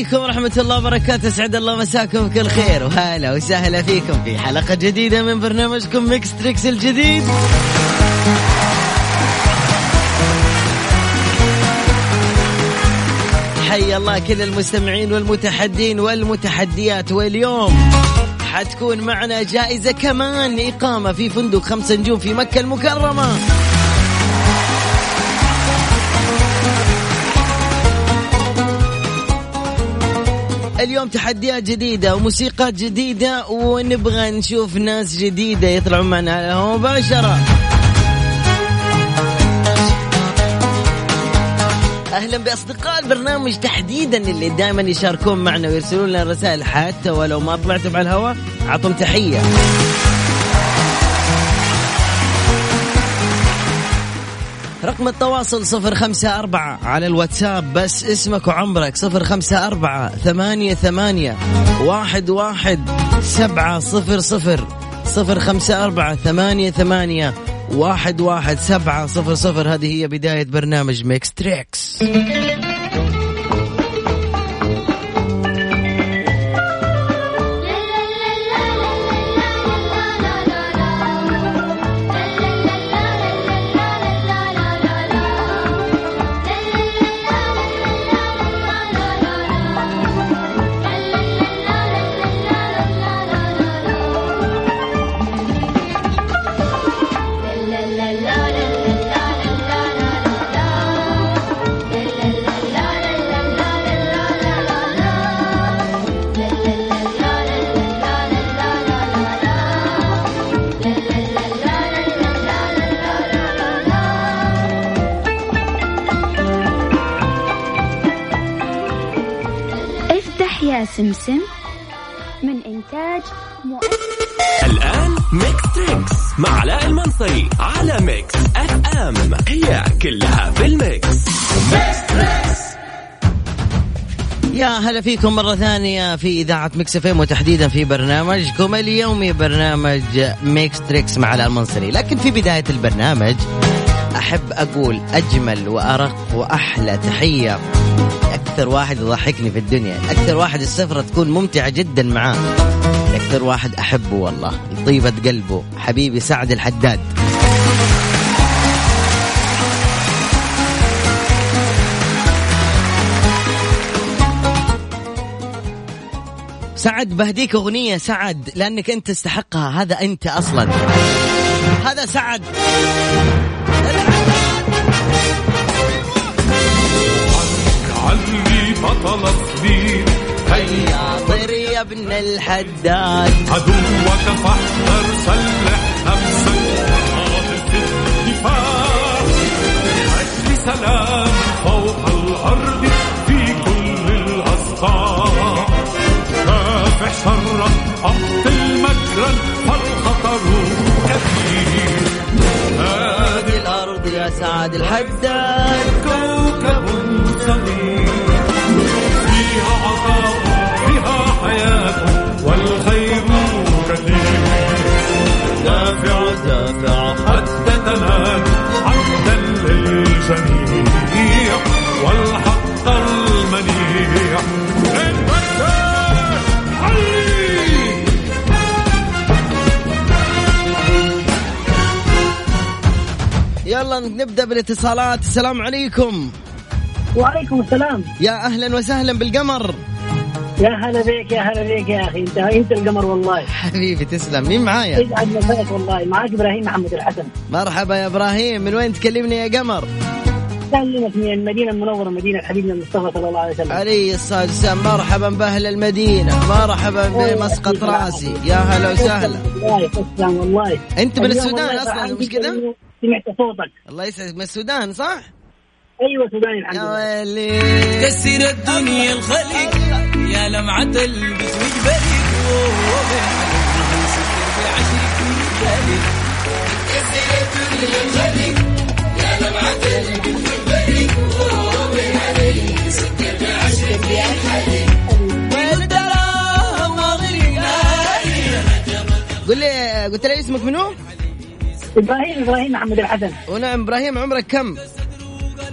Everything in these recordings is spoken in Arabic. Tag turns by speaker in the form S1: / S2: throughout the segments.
S1: عليكم ورحمة الله وبركاته. اسعد الله مساكم بكل خير. وهلا وسهلا فيكم في حلقة جديدة من برنامجكم Mix Trix الجديد. حي الله كل المستمعين والمتحدين والمتحديات. واليوم حتكون معنا جائزة كمان. إقامة في فندق خمسة نجوم في مكة المكرمة. اليوم تحديات جديدة وموسيقات جديدة ونبغى نشوف ناس جديدة يطلعون معنا على الهواء مباشرة. أهلا بأصدقاء البرنامج تحديدا اللي دائما يشاركون معنا ويرسلون لنا رسائل حتى ولو ما طلعتم على الهواء اعطهم تحية. رقم التواصل صفر خمسة أربعة على الواتساب بس اسمك وعمرك صفر خمسة أربعة ثمانية ثمانية واحد واحد سبعة صفر صفر صفر خمسة أربعة ثمانية ثمانية واحد واحد سبعة صفر صفر. هذه هي بداية برنامج Mix Trix
S2: سمسم من إنتاج مؤسسة
S3: الآن Mix Trix مع علاء المنصري على Mix FM. هي كلها في ال mix. Mix Trix
S1: يا هلا فيكم مرة ثانية في إذاعة Mix FM وتحديدا في برنامجكم اليومي برنامج Mix Trix مع علاء المنصري. لكن في بداية البرنامج أحب أقول أجمل وأرق وأحلى تحية. أكثر واحد يضحكني في الدنيا. أكثر واحد السفرة تكون ممتعة جدا معاه. أكثر واحد أحبه والله. طيبه قلبه. حبيبي سعد الحداد. سعد بهديك أغنية سعد لأنك أنت تستحقها. هذا أنت أصلا. هذا سعد.
S4: بطل صغير
S1: هيا طير يا ابن الحداد.
S4: عدوك فاحذر سلح نفسك. حاطط الدفاع. أجل سلام فوق الأرض في كل الأسطار كافح شرا أبطل مكرا فالخطر كثير.
S1: هذه الأرض يا سعد الحداد. نبدأ بالاتصالات. السلام عليكم.
S5: وعليكم السلام.
S1: يا أهلا وسهلا بالقمر.
S5: يا هلا بك يا هلا بك يا أخي. انت انت القمر والله.
S1: حبيبي تسلم. مين معايا؟
S5: يسعد مساك والله. معك إبراهيم محمد الحسن.
S1: مرحبا يا إبراهيم. من وين تكلمني يا قمر؟
S5: كلمك من المدينة المنورة مدينة حبيبنا المصطفى صلى الله عليه وسلم.
S1: علي الصلاة والسلام. مرحبا بأهل المدينة. مرحبا بمسقط راسي يا هلا وسهلا.
S5: والله تسلم والله.
S1: أنت من السودان
S5: أصلا
S1: مش كذا
S5: سمعت صوتك.
S1: الله يسعدك. من السودان صح؟
S5: أيوه سوداني الحمد
S1: يا
S5: لله.
S1: ويلي
S6: كسر الدنيا يا لمعة وجبالك كسر الدنيا الخليق يا لمعة البس والدراهم مغرقنا
S1: قل لي قلت لي اسمك منو؟
S5: إبراهيم إبراهيم محمد الحسن
S1: ونعم إبراهيم عمرك كم؟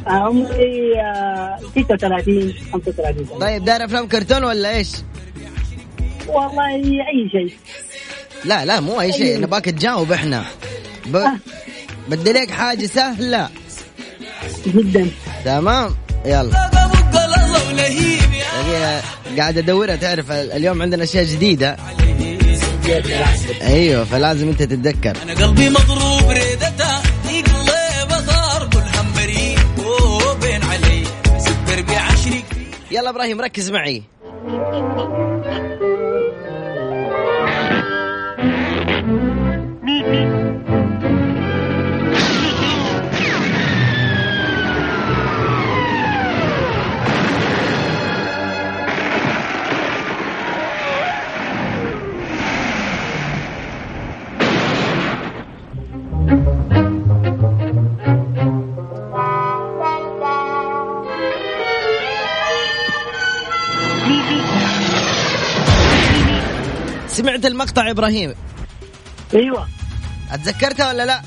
S5: عمري آه، 36 35 سنة
S1: طيب داير أفلام كرتون ولا إيش؟
S5: والله أي شيء.
S1: لا لا مو أي شيء نباك تجاوب إحنا. ب... بدي لك حاجة سهلة.
S5: جدا.
S1: تمام؟ يلا. قاعد أدورها تعرف اليوم عندنا أشياء جديدة. أيوه فلازم أنت تتذكر.
S6: أنا قلبي مضروب.
S1: يلا إبراهيم ركز معي. سمعت المقطع إبراهيم.
S5: أيوه.
S1: أتذكرتها ولا لا؟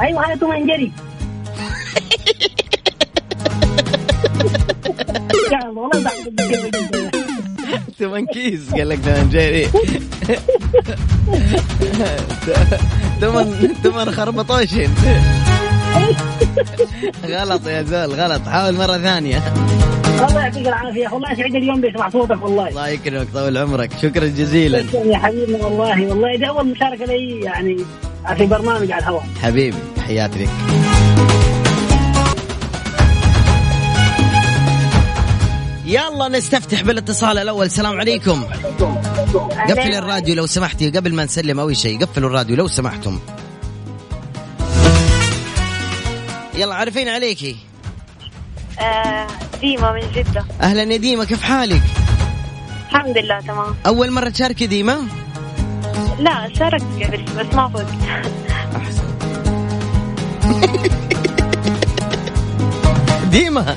S5: أيوه هذا توم ضحك.
S1: ثمن كيس قال لك ثمن جيري. ثمن ثمن خربطوشن غلط يا زول غلط. حاول مرة ثانية.
S5: الله يعطيك العافية. والله سعيد اليوم بسمع صوتك والله.
S1: الله يكرمك طول عمرك. شكرا جزيلا.
S5: شكرا يا حبيبنا والله والله. دي أول مشاركة لي يعني في برنامج على الهواء.
S1: حبيبي تحياتي لك. يلا نستفتح بالاتصال الأول. السلام عليكم. قفل الراديو لو سمحتي قبل ما نسلم اول شيء قفلوا الراديو لو سمحتم. يلا عارفين عليكي.
S7: آه، ديما من جدة.
S1: أهلا يا ديما كيف حالك؟
S7: الحمد لله تمام.
S1: أول مرة تشاركي ديما؟
S7: لا شاركت قبل بس ما فزت.
S1: أحسن. ديما؟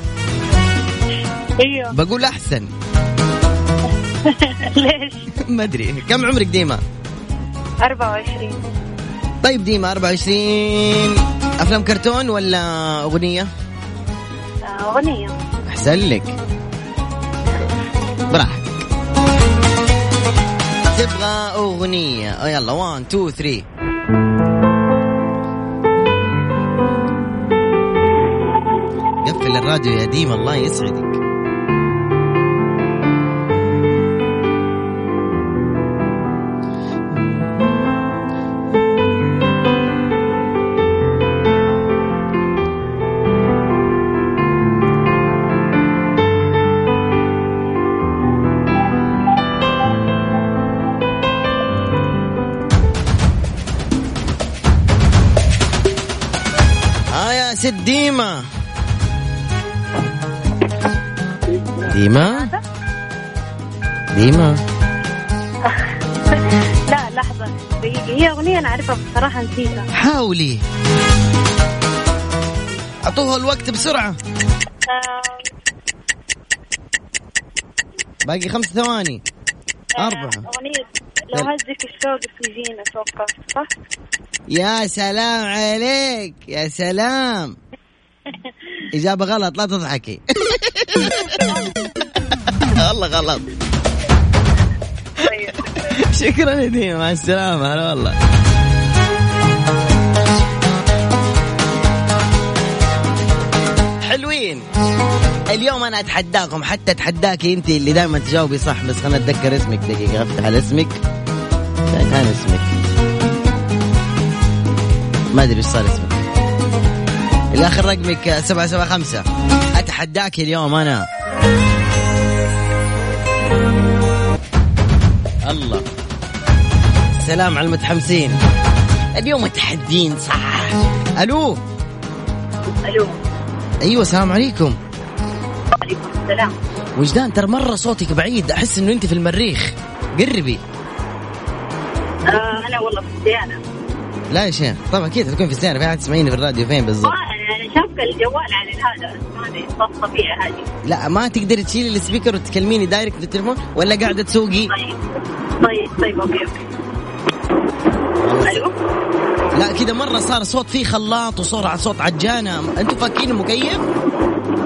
S7: أيوه.
S1: بقول أحسن.
S7: ليش؟
S1: ما أدري. كم عمرك ديما؟
S7: 24
S1: طيب ديما 24 أفلام كرتون ولا أغنية؟
S7: آه، أغنية
S1: احسن لك براحتك. تبغى أغنية؟ أو يلا 1 2 3 قفل الراديو يا ديما الله يسعدك. ديما. ديما؟ ديما.
S7: لا لحظة. دقيقة هي أغنية أنا أعرفها بصراحة نسيتها.
S1: حاولي. أعطوها الوقت بسرعة.
S7: آه،
S1: باقي خمس ثواني.
S7: آه،
S1: أربعة.
S7: أغنية لو هزك الشوق يجينا أتوقع صح؟
S1: يا سلام عليك. يا سلام. إجابة غلط لا تضحكي. والله غلط. شكرا يا ديما مع السلامة هلا والله. حلوين. اليوم أنا أتحداكم حتى أتحداكي أنت اللي دائما تجاوبي صح بس خلنا أتذكر اسمك دقيقة أفتح على اسمك. كان اسمك. ما أدري إيش صار اسمك. الآخر رقمك سبعة سبعة خمسة. أتحداك اليوم أنا. الله. سلام على المتحمسين. اليوم متحدين صح. ألو.
S7: ألو.
S1: أيوه السلام عليكم.
S7: عليكم السلام.
S1: وجدان ترى مرة صوتك بعيد أحس إنه أنت في المريخ. قربي.
S7: آه، أنا والله في الديانة
S1: لا يا شيخ. طبعا أكيد تكون في السيارة في أحد تسمعيني في الراديو فين بالضبط؟
S7: أنا شابكة الجوال على هذا طبيعي هذه.
S1: لا ما تقدري تشيلي ال speaker وتكلميني direct بالتليفون ولا قاعدة تسوقي؟
S7: طيب. طيب طيب okay okay. ألو؟
S1: لا كذا مرة صار صوت فيه خلاط وصار صوت عجانة. أنتوا فاكين المكيف؟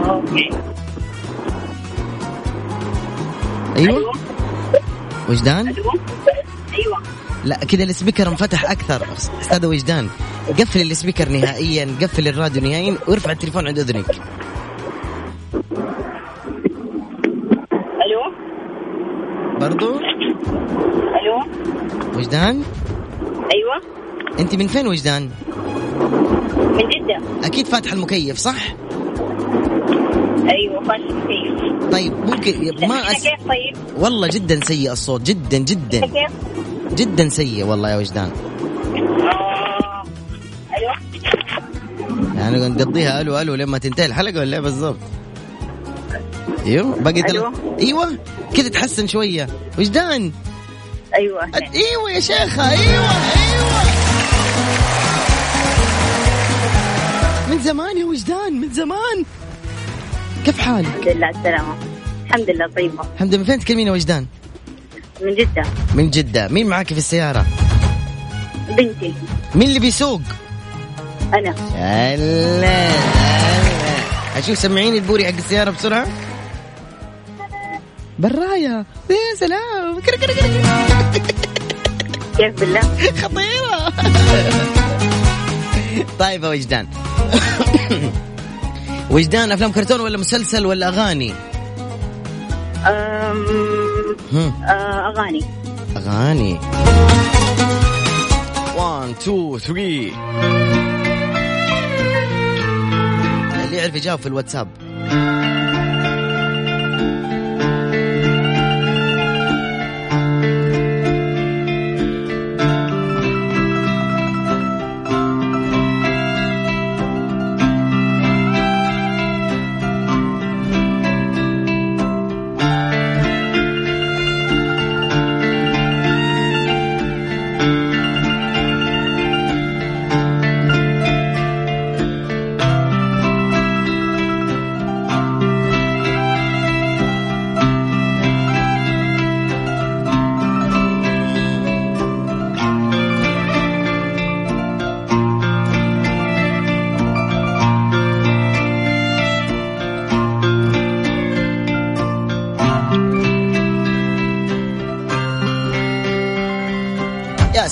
S7: okay.
S1: أيوه. وجدان؟
S7: أيوه أيوه.
S1: لا كذا ال speaker انفتح أكثر. أستاذ وجدان. قفل ال speaker نهائيا قفل الراديو نهائيا وارفع التليفون عند أذنك.
S7: ألو؟
S1: برضو؟
S7: ألو؟
S1: وجدان؟
S7: أيوه.
S1: أنت من فين وجدان؟
S7: من جدة.
S1: أكيد فاتح المكيف صح؟
S7: أيوه فاشل كيف
S1: طيب ممكن ما أس...
S7: كيف طيب؟
S1: والله جدا سيء الصوت جدا جدا.
S7: كيف؟
S1: جدا سيء والله يا وجدان. يعني نقضيها. ألو ألو لما تنتهي الحلقة ولا إيه بالضبط؟ أيوه باقي دل...
S7: ألو.
S1: أيوه كذا تحسن شوية. وجدان أيوه. أيوه يا شيخة أيوه أيوه. من زمان يا وجدان من زمان. كيف حالك؟
S7: الحمد لله السلامة. الحمد لله طيبة.
S1: الحمد لله. من فين تكلمين يا وجدان؟
S7: من جدة.
S1: من جدة. مين معاك في السيارة؟
S7: بنتي.
S1: مين اللي بيسوق؟
S7: أنا.
S1: هلا هلا أشوف سمعيني البوري حق السيارة بسرعة. براية يا سلام. كر كر كر
S7: كيف بالله؟
S1: خطيرة. طيب يا وجدان. وجدان أفلام كرتون ولا مسلسل ولا أغاني؟
S7: آه، أغاني.
S1: أغاني. 1 2 3 اللي يعرف يجاوب في الواتساب.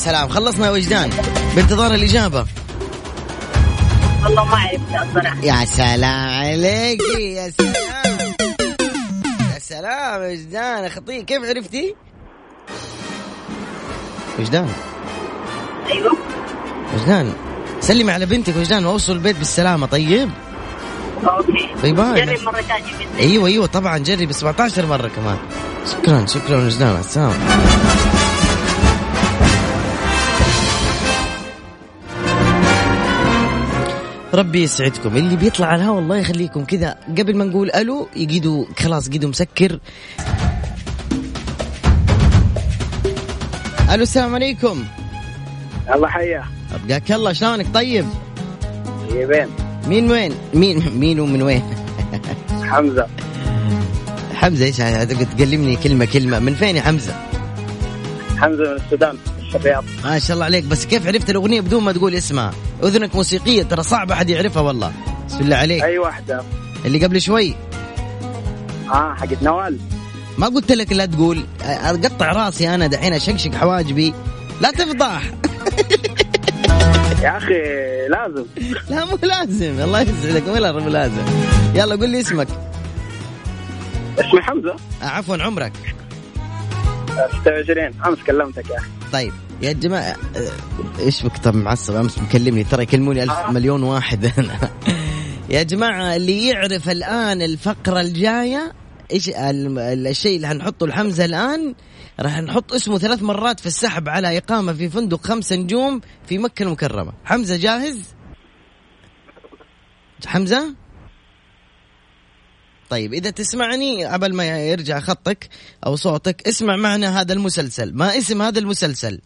S1: سلام. خلصنا يا وجدان. بانتظار الإجابة.
S7: والله ما عرفت الصراحة
S1: يا سلام عليكي يا سلام. يا سلام وجدان. خطير كيف عرفتي؟ وجدان.
S7: أيوه.
S1: وجدان سلمي على بنتك وجدان وأوصل البيت بالسلامة طيب؟
S7: okay.
S1: طيب bye.
S7: جرب مرة ثانية بإذن
S1: أيوه أيوه طبعا جربي 17 مرة كمان. شكرا شكرا وجدان مع السلامة ربي يسعدكم. اللي بيطلع على الهواء الله يخليكم كذا. قبل ما نقول ألو يقيدوا خلاص قيدوا مسكر. ألو السلام عليكم.
S5: الله حياه
S1: أبقاك الله شلونك؟ طيب.
S5: طيبين
S1: مين وين؟ مين مين ومن وين؟ حمزة. حمزة إيش تكلمني كلمة كلمة. من فين يا حمزة؟
S5: حمزة من السودان. الشباب
S1: ما شاء الله عليك. بس كيف عرفت الأغنية بدون ما تقول اسمها؟ أذنك موسيقية ترى صعب أحد يعرفها والله. بسم الله عليك.
S5: أي واحدة.
S1: اللي قبل شوي.
S5: آه حقت نوال.
S1: ما قلت لك لا تقول. أقطع راسي أنا دحين أشقشق حواجبي. لا تفضح.
S5: يا أخي لازم.
S1: لا مو لازم. الله يسعدك. ولا مو لازم. يلا قول لي اسمك.
S5: اسمي حمزة.
S1: آه، عفوا عمرك.
S5: 26 أمس كلمتك يا أخي.
S1: طيب يا جماعة آه، إيش بك طب معصب أمس مكلمني ترى يكلموني ألف مليون واحد يا جماعة اللي يعرف الآن الفقرة الجاية إيش ال- ال- الشيء اللي هنحطه لحمزة الآن راح نحط اسمه ثلاث مرات في السحب على إقامة في فندق خمسة نجوم في مكة المكرمة حمزة جاهز؟ حمزة؟ طيب إذا تسمعني قبل ما يرجع خطك أو صوتك اسمع معنا هذا المسلسل ما اسم هذا المسلسل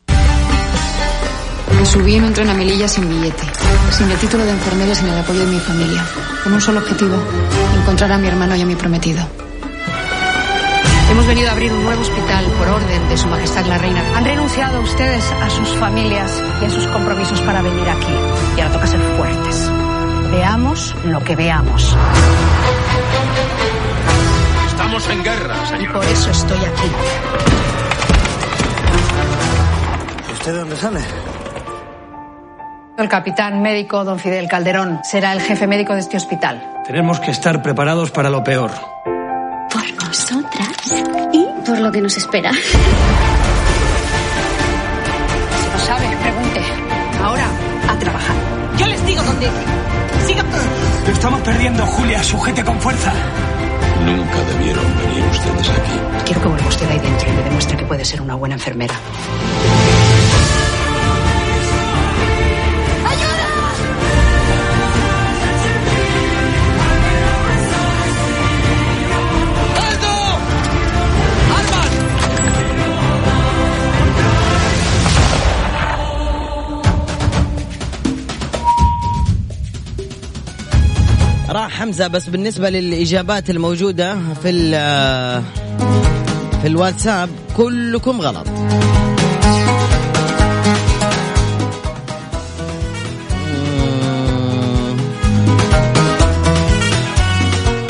S8: Me subí en un tren a Melilla sin billete, sin el título de enfermera y sin el apoyo de mi familia, con un solo objetivo, encontrar a mi hermano y a mi prometido. Hemos venido a abrir un nuevo hospital por orden de Su Majestad la Reina.
S9: Han renunciado ustedes a sus familias y a sus compromisos para venir aquí. Y ahora toca ser fuertes. Veamos lo que veamos.
S10: Estamos en guerra,
S9: Y
S10: señor.
S9: por eso estoy aquí.
S11: ¿Usted de dónde sale?
S9: El capitán médico don Fidel Calderón será el jefe médico de este hospital.
S11: Tenemos que estar preparados para lo peor.
S2: Por nosotras y por lo que nos espera.
S9: Si no sabe, pregunte. Ahora, a trabajar. Yo les digo dónde. Sigan.
S11: Lo estamos perdiendo, Julia. Sujete con fuerza.
S10: Nunca debieron venir ustedes aquí.
S9: Quiero que vuelva usted ahí dentro y me demuestre que puede ser una buena enfermera.
S1: حمزة بس بالنسبة للإجابات الموجودة في في الواتساب كلكم غلط.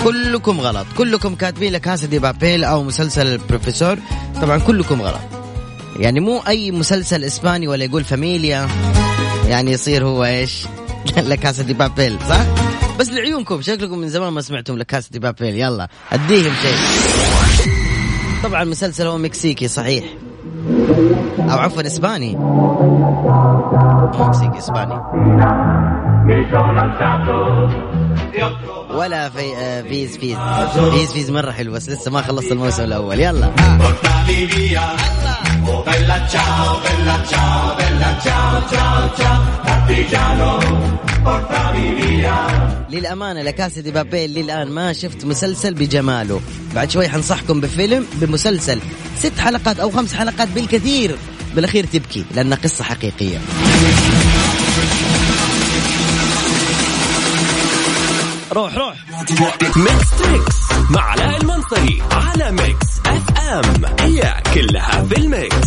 S1: كلكم غلط. كلكم كاتبين لك كاسا دي بابيل أو مسلسل البروفيسور طبعا كلكم غلط. يعني مو أي مسلسل إسباني ولا يقول فاميليا. يعني يصير هو إيش؟ La Casa de Papel صح؟ بس لعيونكم شكلكم من زمان ما سمعتم La Casa de Papel. يلا أديهم شيء. طبعا المسلسل هو مكسيكي صحيح. أو عفوا إسباني. مكسيكي إسباني. ولا في آه، Vis a Vis. Vis a Vis مرة حلو بس لسه ما خلصت الموسم الأول. يلا. للأمانة La Casa de Papel للآن ما شفت مسلسل بجماله. بعد شوي حنصحكم بفيلم بمسلسل ست حلقات أو خمس حلقات بالكثير. بالأخير تبكي لأنها قصة حقيقية. روح روح.
S3: Mix Trix مع علاء المنصري على Mix FM هي كلها في ال mix.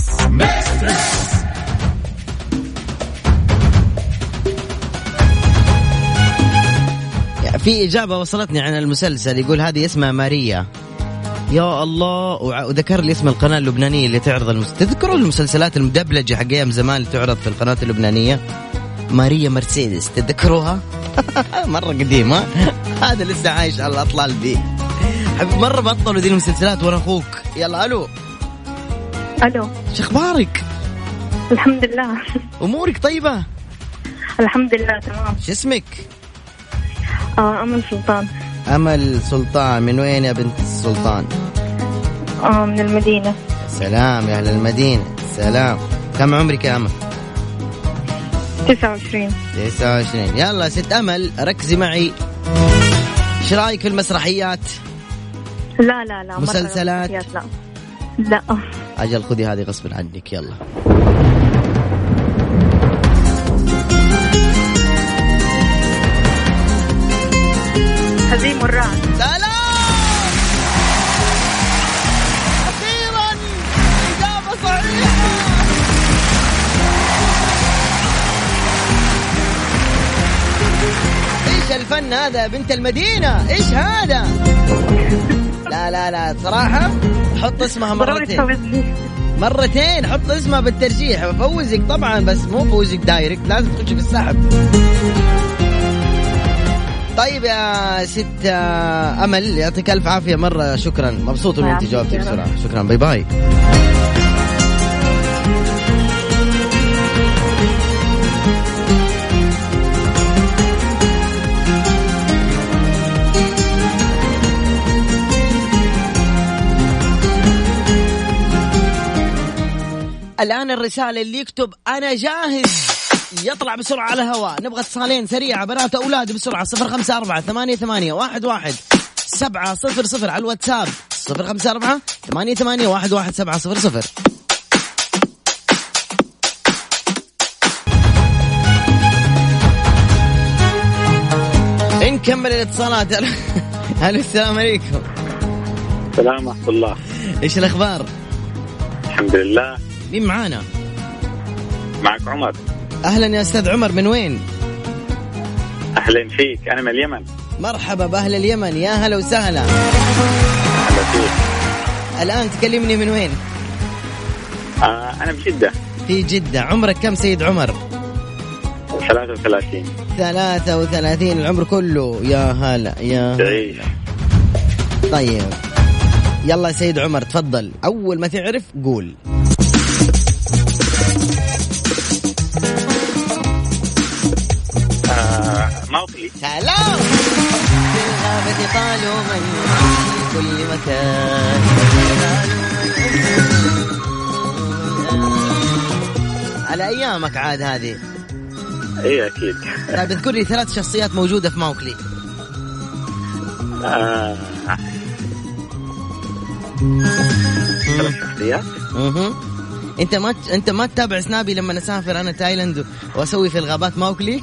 S1: في إجابة وصلتني عن المسلسل يقول هذه اسمها ماريا. يا الله وذكر لي اسم القناة اللبنانية اللي تعرض المس... تذكروا المسلسلات المدبلجة حق أيام زمان اللي تعرض في القناة اللبنانية؟ ماريا مرسيدس تتذكروها مرة قديمة. هذا لسه عايش على الأطلال دي. مرة بطلوا دي المسلسلات وأنا أخوك. يلا ألو.
S7: ألو.
S1: شو أخبارك؟
S7: الحمد لله.
S1: أمورك طيبة؟
S7: الحمد لله تمام.
S1: شو اسمك؟
S7: آه امل سلطان
S1: أمل سلطان من وين يا بنت السلطان؟
S7: آه من المدينة.
S1: سلام يا أهل المدينة سلام. كم عمرك يا أمل
S7: 29
S1: 29 يلا ست أمل ركزي معي. إيش رأيك في المسرحيات؟
S7: لا لا لا
S1: مسلسلات؟
S7: لا. لا.
S1: أجل خذي هذه غصب عنك يلا.
S7: هزيم الرعد
S1: سلام! أخيرا! إجابة صحيحة! إيش الفن هذا بنت المدينة؟ إيش هذا؟ لا لا لا صراحة حط اسمها مرتين. مرتين حط اسمها بالترجيح. بفوزك طبعا بس مو فوزك direct لازم تخش في السحب. طيب يا ست آه، أمل يعطيك ألف عافية مرة شكرا. مبسوط انه انت
S7: يعافيك
S1: جاوبتي. بسرعة. شكرا. bye bye. الآن الرسالة اللي يكتب أنا جاهز. يطلع بسرعة على الهواء. نبغى اتصالين سريعة بنات أولاد بسرعة. صفر خمسة أربعة ثمانية ثمانية واحد واحد. سبعة صفر صفر على الواتساب. صفر خمسة أربعة ثمانية ثمانية واحد واحد سبعة صفر صفر. نكمل الاتصالات. هلا السلام عليكم.
S12: السلام ورحمة الله.
S1: إيش الأخبار؟
S12: الحمد لله.
S1: مين معانا؟
S12: معك عمر.
S1: أهلا يا أستاذ عمر من وين؟
S12: أهلا فيك أنا من اليمن.
S1: مرحبا بأهل اليمن يا هلا وسهلا.
S12: أهلا فيك.
S1: الآن تكلمني من وين؟
S12: آه أنا بجدة
S1: في جدة. عمرك كم سيد عمر؟
S12: 33
S1: 33 العمر كله. يا هلا يا
S12: تعيش.
S1: طيب. يلا سيد عمر تفضل. أول ما تعرف قول. سلام. في الغابة قالوا من في كل مكان على أيامك عاد هذه.
S12: إيه أكيد.
S1: طيب اذكر لي ثلاث شخصيات موجودة في موكلي
S12: آه ثلاث شخصيات؟
S1: أها. انت ما انت ما تتابع سنابي لما اسافر أنا تايلاند واسوي في الغابات موكلي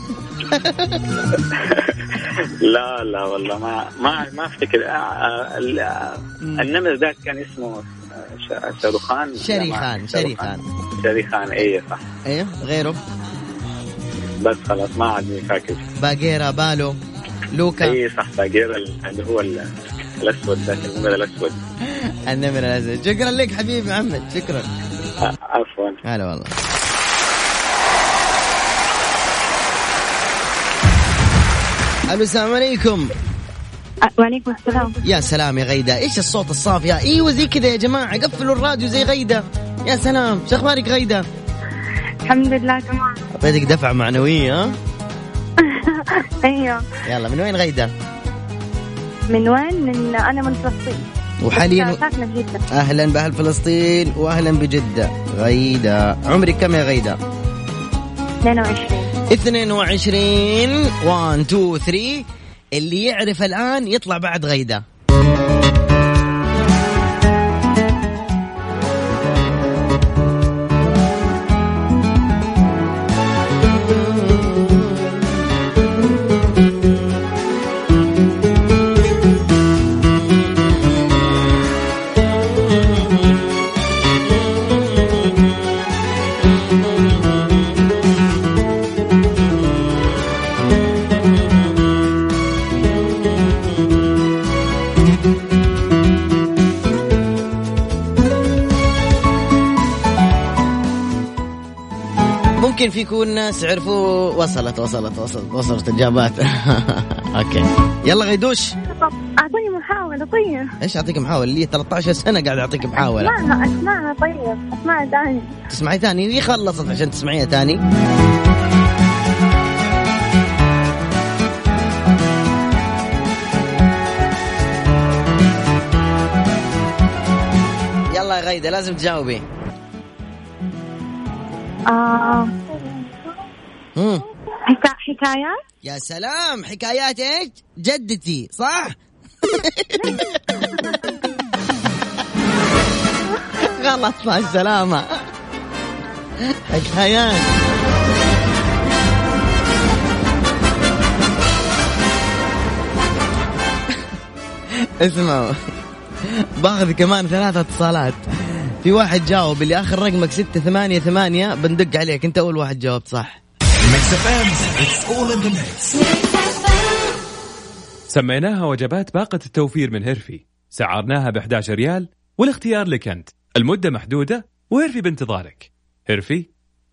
S12: لا لا والله ما ما ما افتكر. آه، ال- النمر ذاك كان اسمه آه، شاروخان.
S1: شريخان شريخان.
S12: شريخان اي صح.
S1: إيه غيره؟
S12: بس خلاص ما عاد فاكر.
S1: باقيرا بالو لوكا.
S12: اي صح باقير ال- اللي هو ال- الأسود ذاك النمر الأسود.
S1: النمر الازرق شكرا لك حبيبي محمد شكرا.
S12: عفوا.
S1: هلا والله. ألو السلام عليكم.
S7: وعليكم السلام.
S1: يا سلام يا غيدة. إيش الصوت الصافي؟ إيوه زي كذا يا جماعة. قفلوا الراديو زي غيدة. يا سلام. شو أخبارك غيدة؟
S7: الحمد لله تمام
S1: اعطيتك دفعة معنوية ها؟
S7: أيوه.
S1: يلا من وين غيدة؟
S7: من وين؟ من أنا من فلسطين.
S1: وحاليا أهلا بأهل فلسطين واهلا بجدة غيدة. عمرك كم يا غيدة؟
S7: 22
S1: 22 1 2 3 اللي يعرف الآن يطلع بعد غيدة. ممكن في يكون ناس عرفوا وصلت وصلت وصلت وصلت اجابات أوكي. يلا غيدوش.
S7: أعطيني محاولة طيب.
S1: إيش أعطيك محاولة؟ لي 13 سنة قاعد أعطيك محاولة.
S7: اسمعها أسمعها طيب. أسمعها ثاني.
S1: تسمعي ثاني؟ هي خلصت عشان تسمعيها ثاني. يلا يا غيدة لازم تجاوبي.
S7: آه. حكا... حكايات؟
S1: يا سلام حكايات إيش جدتي صح؟ غلط مع السلامة. حكايات. اسمعوا. باخذ كمان ثلاثة اتصالات. في واحد جاوب اللي آخر رقمك ستة ثمانية ثمانية بندق عليك. أنت أول واحد جاوبت صح؟
S13: Mix FM it's all in the mix
S14: سميناها وجبات باقة التوفير من هيرفي. سعرناها ب 11 ريال والاختيار لك أنت. المدة محدودة وهيرفي بانتظارك. هيرفي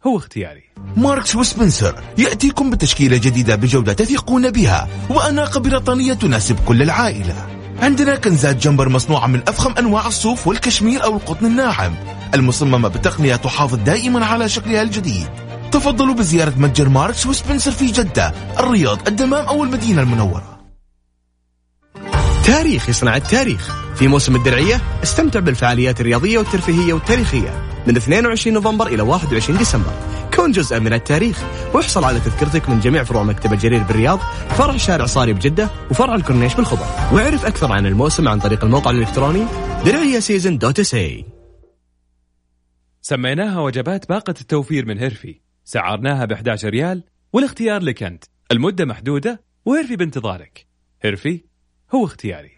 S14: هو اختياري.
S13: ماركس وسبنسر يأتيكم بتشكيلة جديدة بجودة تثقون بها وأناقة بريطانية تناسب كل العائلة. عندنا كنزات jumper مصنوعة من أفخم أنواع الصوف والكشمير أو القطن الناعم. المصممة بتقنية تحافظ دائما على شكلها الجديد. تفضلوا بزيارة متجر ماركس وسبنسر في جدة الرياض الدمام أو المدينة المنورة.
S15: تاريخ يصنع التاريخ. في موسم الدرعية استمتع بالفعاليات الرياضية والترفيهية والتاريخية. من 22 نوفمبر إلى 21 ديسمبر. كون جزءا من التاريخ واحصل على تذكرتك من جميع فروع مكتبة جرير بالرياض فرع شارع صاري بجدة وفرع الكورنيش بالخبر. واعرف أكثر عن الموسم عن طريق الموقع الإلكتروني Diriyah Season dot SA
S14: سميناها وجبات باقة التوفير من هيرفي. سعرناها ب 11 ريال والاختيار لك أنت. المدة محدودة وهيرفي بانتظارك. هيرفي هو اختياري.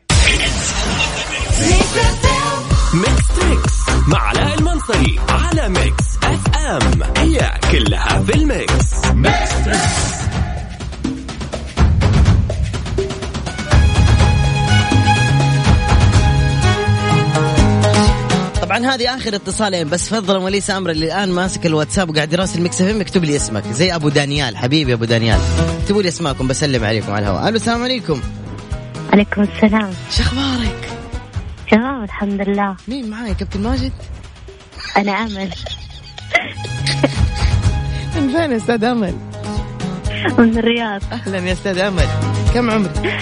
S3: Mix Trix مع علاء المنصري على Mix FM. هي كلها في ال mix. Mix.
S1: Trix طبعا هذه آخر اتصالين بس فضلا وليس امرا اللي الآن ماسك الواتساب وقاعد يراسل Mix FM اكتب لي اسمك. زي أبو دانيال حبيبي أبو دانيال. اكتبوا لي اسماءكم بسلم عليكم على الهواء. ألو السلام عليكم.
S16: عليكم السلام.
S1: شو أخبارك؟
S16: تمام الحمد لله.
S1: مين معاي؟ كابتن ماجد؟
S16: أنا أمل.
S1: من فين يا أستاذ أمل؟
S16: من الرياض.
S1: أهلا يا أستاذ أمل. كم عمرك؟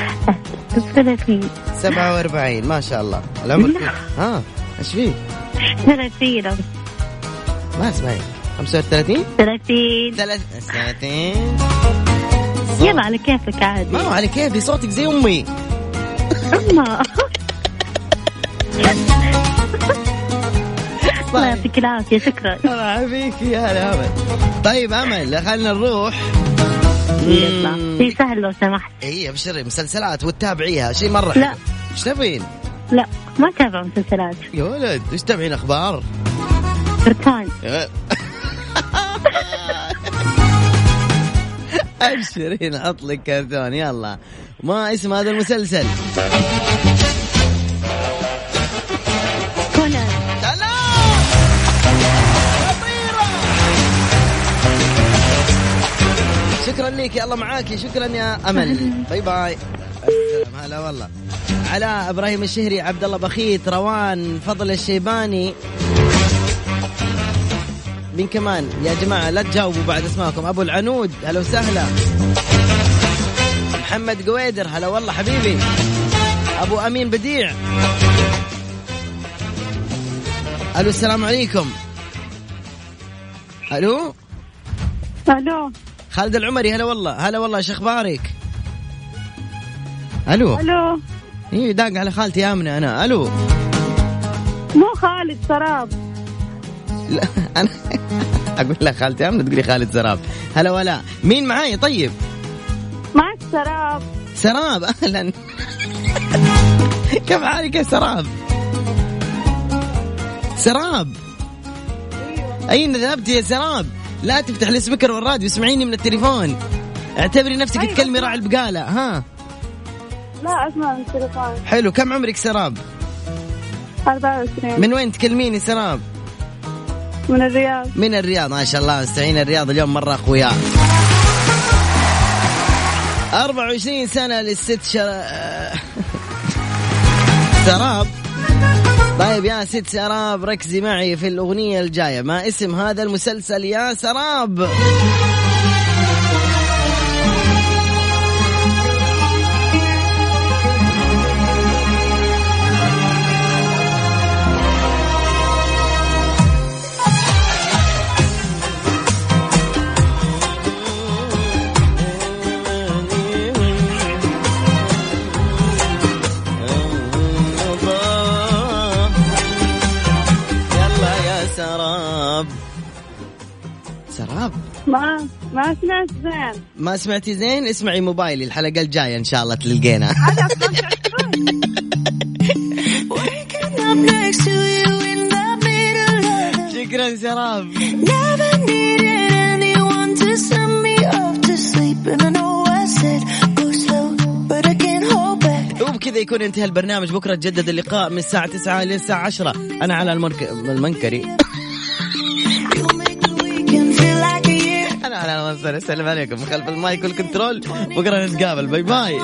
S16: 30
S1: 47 ما شاء الله. العمر كيف؟ ها إيش فيه؟
S16: 30
S1: ما اسمعي 35
S16: 30
S1: 30
S16: يلا على كيفك عادي.
S1: ما هو على كيفي؟ صوتك زي أمي.
S16: أما الله يعطيك العافية شكرا.
S1: الله يعافيك. يا هلا امل طيب أمل خلينا نروح.
S16: يلا. في سهل لو سمحت.
S1: اي أبشري. مسلسلات وتتابعيها. شيء مرة
S16: لا.
S1: إيش تبين؟
S16: لا ما تابع مسلسلات.
S1: يا ولد إيش تتابعين أخبار؟
S16: كرتون
S1: يا- ابشري نحط لك كرتون يلا. ما اسم هذا المسلسل؟
S16: كونان.
S1: شكرا لك يا الله معاكي شكرا يا أمل. bye bye. السلام هلا والله. علاء إبراهيم الشهري عبد الله بخيت روان فضل الشيباني. مين كمان؟ يا جماعة لا تجاوبوا بعد اسمائكم أبو العنود هلا وسهلا. محمد قويدر هلا والله حبيبي. أبو أمين بديع. ألو السلام عليكم. ألو؟
S16: ألو.
S1: خالد العمري هلا والله. هلا والله إيش أخبارك؟ ألو؟
S16: ألو.
S1: اي داق على خالتي آمنة أنا. ألو.
S16: مو خالد سراب.
S1: لا أنا أقول لك خالتي آمنة تقولي خالد سراب. هلا ولا. مين معاي؟ طيب؟
S16: معك سراب.
S1: سراب؟ أهلا. كيف حالك يا سراب؟ سراب. اين ذهبت يا سراب؟ لا تفتح ال speaker والراديو اسمعيني من التليفون. اعتبري نفسك
S16: أيوة.
S1: تكلمي راعي البقالة ها.
S16: لا أسمع من التليفون.
S1: حلو كم عمرك سراب؟
S16: 24
S1: من وين تكلميني سراب؟
S16: من الرياض.
S1: من الرياض ما شاء الله مستمعين الرياض اليوم مرة أخويا 24 سنة للست شر... سراب. طيب يا ست سراب ركزي معي في الأغنية الجاية. ما اسم هذا المسلسل يا سراب؟
S16: ما سمعت زين.
S1: ما سمعتي زين؟ اسمعي موبايلي الحلقة الجاية إن شاء الله تلقينا. شكرا سراب وبكذا يكون انتهى البرنامج. بكرة تجدد اللقاء من الساعة 9 للساعة 10 أنا على المنك... المنكري. علاء المنصري السلام عليكم خلف ال mic وال control. بكرة نتقابل. bye bye